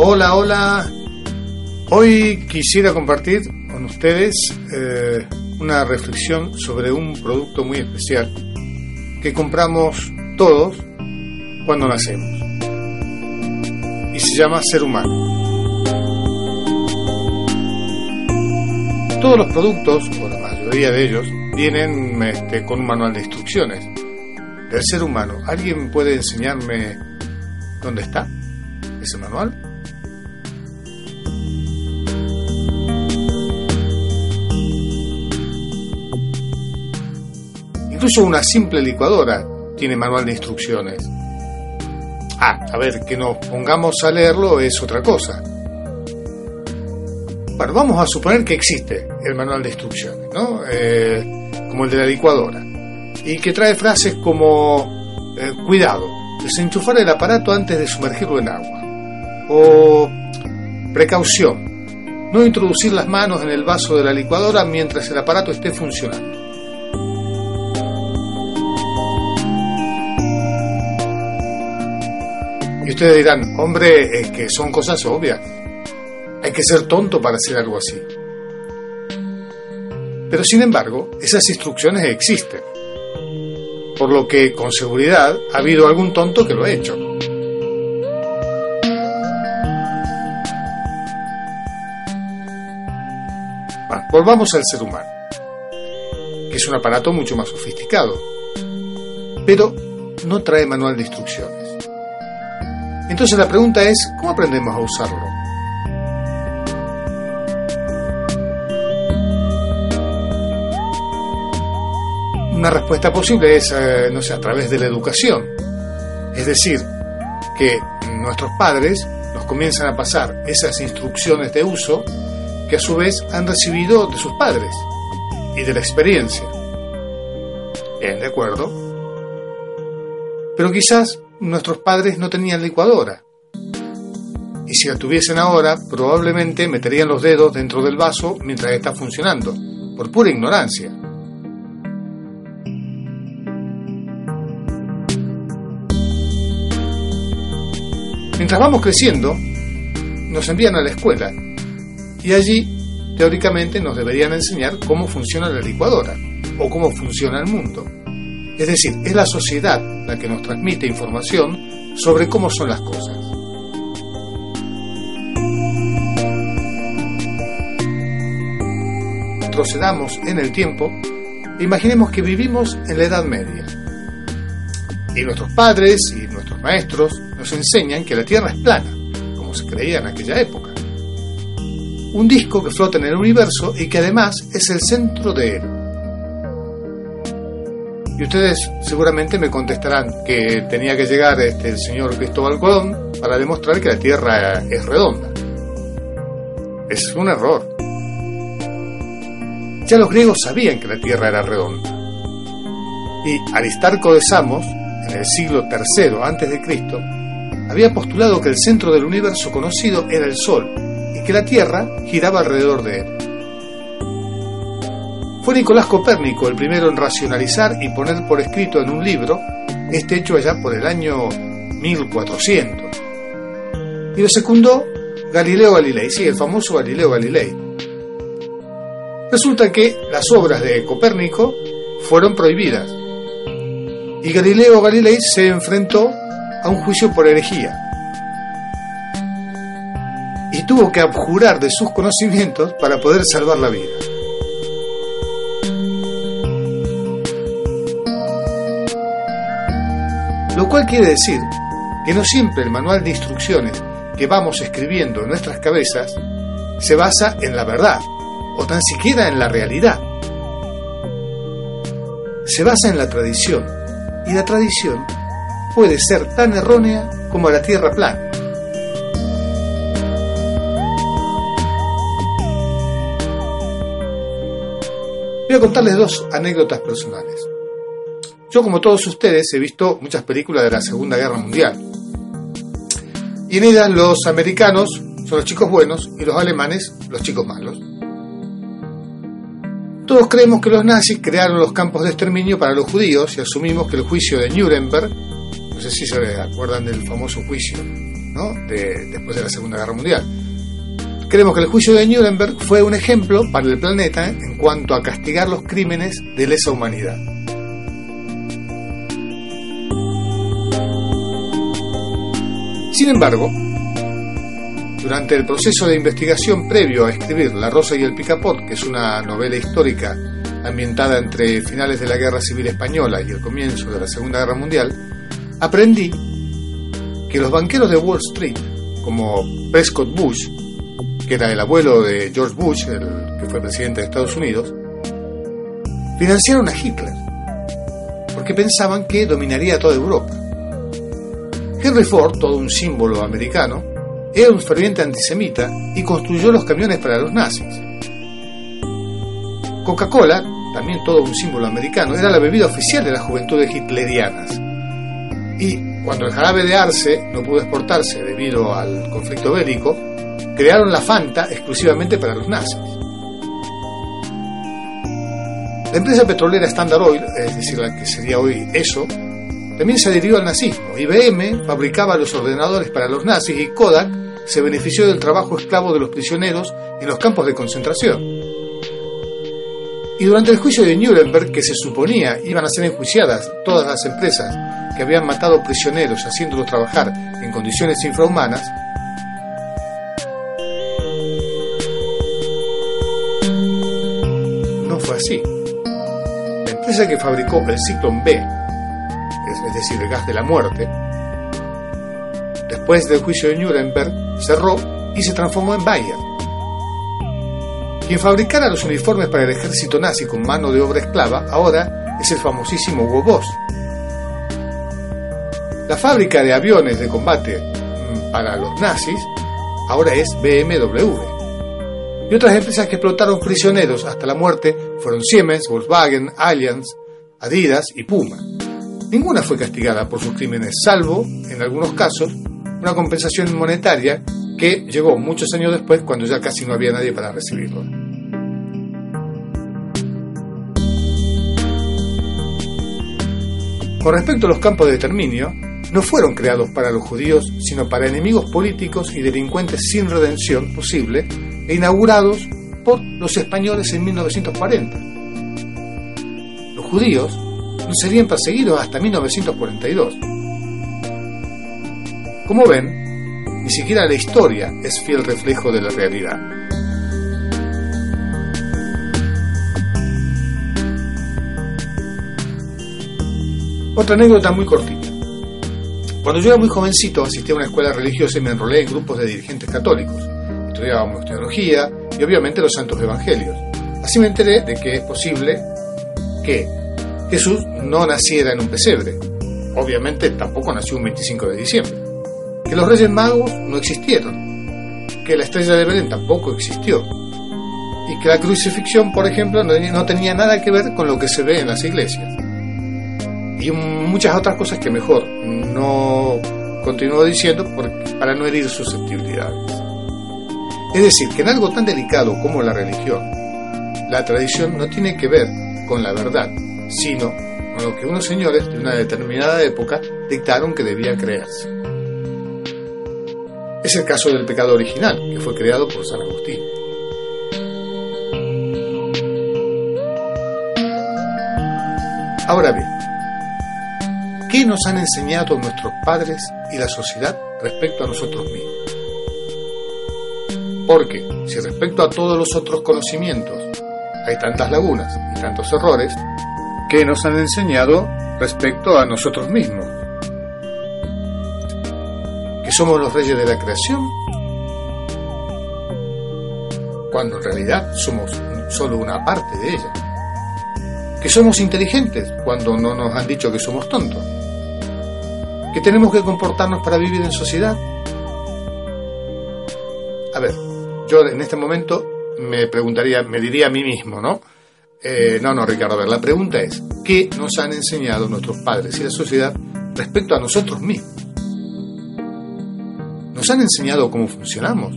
Hola, hola. Hoy quisiera compartir con ustedes eh, una reflexión sobre un producto muy especial que compramos todos cuando nacemos. Y se llama ser humano. Todos los productos, o la mayoría de ellos, vienen este, con un manual de instrucciones del ser humano. ¿Alguien puede enseñarme dónde está ese manual? Incluso una simple licuadora tiene manual de instrucciones. Ah, a ver, que nos pongamos a leerlo es otra cosa. Bueno, vamos a suponer que existe el manual de instrucciones, ¿no? Eh, como el de la licuadora. Y que trae frases como, eh, cuidado, desenchufar el aparato antes de sumergirlo en agua. O, precaución, no introducir las manos en el vaso de la licuadora mientras el aparato esté funcionando. Y ustedes dirán, hombre, es que son cosas obvias. Hay que ser tonto para hacer algo así. Pero sin embargo, esas instrucciones existen. Por lo que, con seguridad, ha habido algún tonto que lo ha hecho. Volvamos al ser humano, que es un aparato mucho más sofisticado, pero no trae manual de instrucciones. Entonces la pregunta es, ¿cómo aprendemos a usarlo? Una respuesta posible es, eh, no sé, a través de la educación. Es decir, que nuestros padres nos comienzan a pasar esas instrucciones de uso que a su vez han recibido de sus padres y de la experiencia. Bien, de acuerdo. Pero quizás nuestros padres no tenían licuadora. Y si la tuviesen ahora, probablemente meterían los dedos dentro del vaso mientras está funcionando, por pura ignorancia. Mientras vamos creciendo, nos envían a la escuela y allí, teóricamente, nos deberían enseñar cómo funciona la licuadora o cómo funciona el mundo. Es decir, es la sociedad la que nos transmite información sobre cómo son las cosas. Procedamos en el tiempo imaginemos que vivimos en la Edad Media. Y nuestros padres y nuestros maestros nos enseñan que la Tierra es plana, como se creía en aquella época. Un disco que flota en el universo y que además es el centro de él. Y ustedes seguramente me contestarán que tenía que llegar este, el señor Cristóbal Colón para demostrar que la Tierra es redonda. Es un error. Ya los griegos sabían que la Tierra era redonda. Y Aristarco de Samos, en el siglo III a.C., había postulado que el centro del universo conocido era el Sol y que la Tierra giraba alrededor de él. Fue Nicolás Copérnico el primero en racionalizar y poner por escrito en un libro este hecho allá por el año 1400. Y lo secundó Galileo Galilei, sí, el famoso Galileo Galilei. Resulta que las obras de Copérnico fueron prohibidas y Galileo Galilei se enfrentó a un juicio por herejía y tuvo que abjurar de sus conocimientos para poder salvar la vida. Lo cual quiere decir que no siempre el manual de instrucciones que vamos escribiendo en nuestras cabezas se basa en la verdad, o tan siquiera en la realidad. Se basa en la tradición, y la tradición puede ser tan errónea como la tierra plana. Voy a contarles dos anécdotas personales. Yo, como todos ustedes, he visto muchas películas de la Segunda Guerra Mundial. Y en ellas los americanos son los chicos buenos y los alemanes los chicos malos. Todos creemos que los nazis crearon los campos de exterminio para los judíos y asumimos que el juicio de Nuremberg, no sé si se acuerdan del famoso juicio, ¿no? después de la Segunda Guerra Mundial, Creemos que el juicio de Nuremberg fue un ejemplo para el planeta en cuanto a castigar los crímenes de lesa humanidad. Sin embargo, durante el proceso de investigación previo a escribir La Rosa y el Picapot, que es una novela histórica ambientada entre finales de la Guerra Civil Española y el comienzo de la Segunda Guerra Mundial, aprendí que los banqueros de Wall Street, como Prescott Bush, que era el abuelo de George Bush, el que fue presidente de Estados Unidos, financiaron a Hitler, porque pensaban que dominaría toda Europa. Henry Ford, todo un símbolo americano, era un ferviente antisemita y construyó los camiones para los nazis. Coca-Cola, también todo un símbolo americano, era la bebida oficial de las juventudes hitlerianas. Y cuando el jarabe de arce no pudo exportarse debido al conflicto bélico, crearon la Fanta exclusivamente para los nazis. La empresa petrolera Standard Oil, es decir, la que sería hoy eso, también se adhirió al nazismo. IBM fabricaba los ordenadores para los nazis y Kodak se benefició del trabajo esclavo de los prisioneros en los campos de concentración. Y durante el juicio de Nuremberg, que se suponía iban a ser enjuiciadas todas las empresas que habían matado prisioneros haciéndolos trabajar en condiciones infrahumanas, así. La empresa que fabricó el Ciclón B, decir, el gas de la muerte, después del juicio de Nuremberg, cerró y se transformó en Bayer. Quien fabricara los uniformes para el ejército nazi con mano de obra esclava ahora es el famosísimo Hugo Boss. La fábrica de aviones de combate mm, para los nazis ahora es BMW y otras empresas que explotaron prisioneros hasta la muerte fueron Siemens, Volkswagen, Allianz, Adidas y Puma. Ninguna fue castigada por sus crímenes, salvo, en algunos casos, una compensación monetaria que llegó muchos años después cuando ya casi no había nadie para recibirlo. Con respecto a los campos de exterminio, no fueron creados para los judíos, sino para enemigos políticos y delincuentes sin redención posible e inaugurados por los españoles en 1940. Los judíos no serían perseguidos hasta 1942. Como ven, ni siquiera la historia es fiel reflejo de la realidad. Otra anécdota muy cortita. Cuando yo era muy jovencito asistí a una escuela religiosa y me enrolé en grupos de dirigentes católicos estudiábamos teología y obviamente los santos evangelios. Así me enteré de que es posible que Jesús no naciera en un pesebre. Obviamente tampoco nació un 25 de diciembre. Que los reyes magos no existieron. Que la estrella de Belén tampoco existió. Y que la crucifixión, por ejemplo, no tenía nada que ver con lo que se ve en las iglesias. Y muchas otras cosas que mejor no continúo diciendo para no herir susceptibilidades. Es decir, que en algo tan delicado como la religión, la tradición no tiene que ver con la verdad, sino con lo que unos señores de una determinada época dictaron que debía creerse. Es el caso del pecado original, que fue creado por San Agustín. Ahora bien, ¿qué nos han enseñado nuestros padres y la sociedad respecto a nosotros mismos? Porque si respecto a todos los otros conocimientos hay tantas lagunas y tantos errores, ¿qué nos han enseñado respecto a nosotros mismos? Que somos los reyes de la creación, cuando en realidad somos solo una parte de ella. Que somos inteligentes cuando no nos han dicho que somos tontos. Que tenemos que comportarnos para vivir en sociedad. A ver, yo en este momento me preguntaría, me diría a mí mismo, ¿no? Eh, no, no, Ricardo, a ver, la pregunta es, ¿qué nos han enseñado nuestros padres y la sociedad respecto a nosotros mismos? Nos han enseñado cómo funcionamos.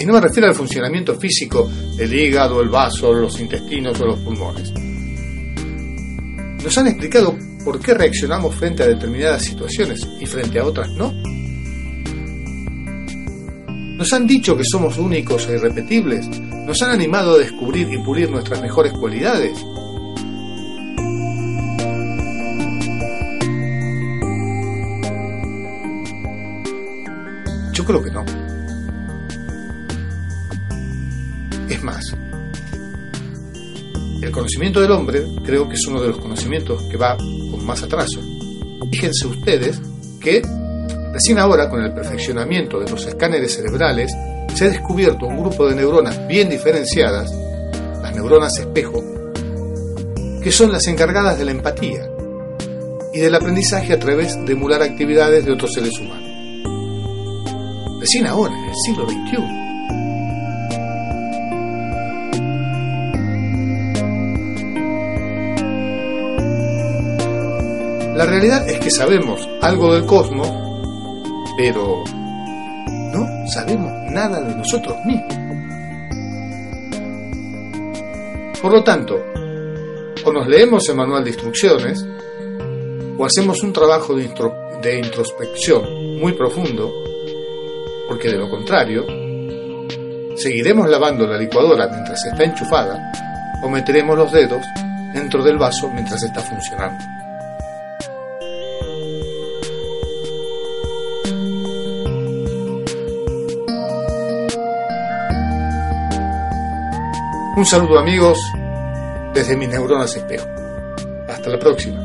Y no me refiero al funcionamiento físico del hígado, el vaso, los intestinos o los pulmones. Nos han explicado por qué reaccionamos frente a determinadas situaciones y frente a otras no. Nos han dicho que somos únicos e irrepetibles. Nos han animado a descubrir y pulir nuestras mejores cualidades. Yo creo que no. Es más, el conocimiento del hombre creo que es uno de los conocimientos que va con más atraso. Fíjense ustedes que recién ahora, con el perfeccionamiento de los escáneres cerebrales, se ha descubierto un grupo de neuronas bien diferenciadas, las neuronas espejo, que son las encargadas de la empatía y del aprendizaje a través de emular actividades de otros seres humanos. Recién ahora, en el siglo XXI. La realidad es que sabemos algo del cosmos, pero no sabemos nada de nosotros mismos. Por lo tanto, o nos leemos el manual de instrucciones, o hacemos un trabajo de, introspección muy profundo, porque de lo contrario, seguiremos lavando la licuadora mientras está enchufada, o meteremos los dedos dentro del vaso mientras está funcionando. Un saludo amigos desde mis neuronas espejo. Hasta la próxima.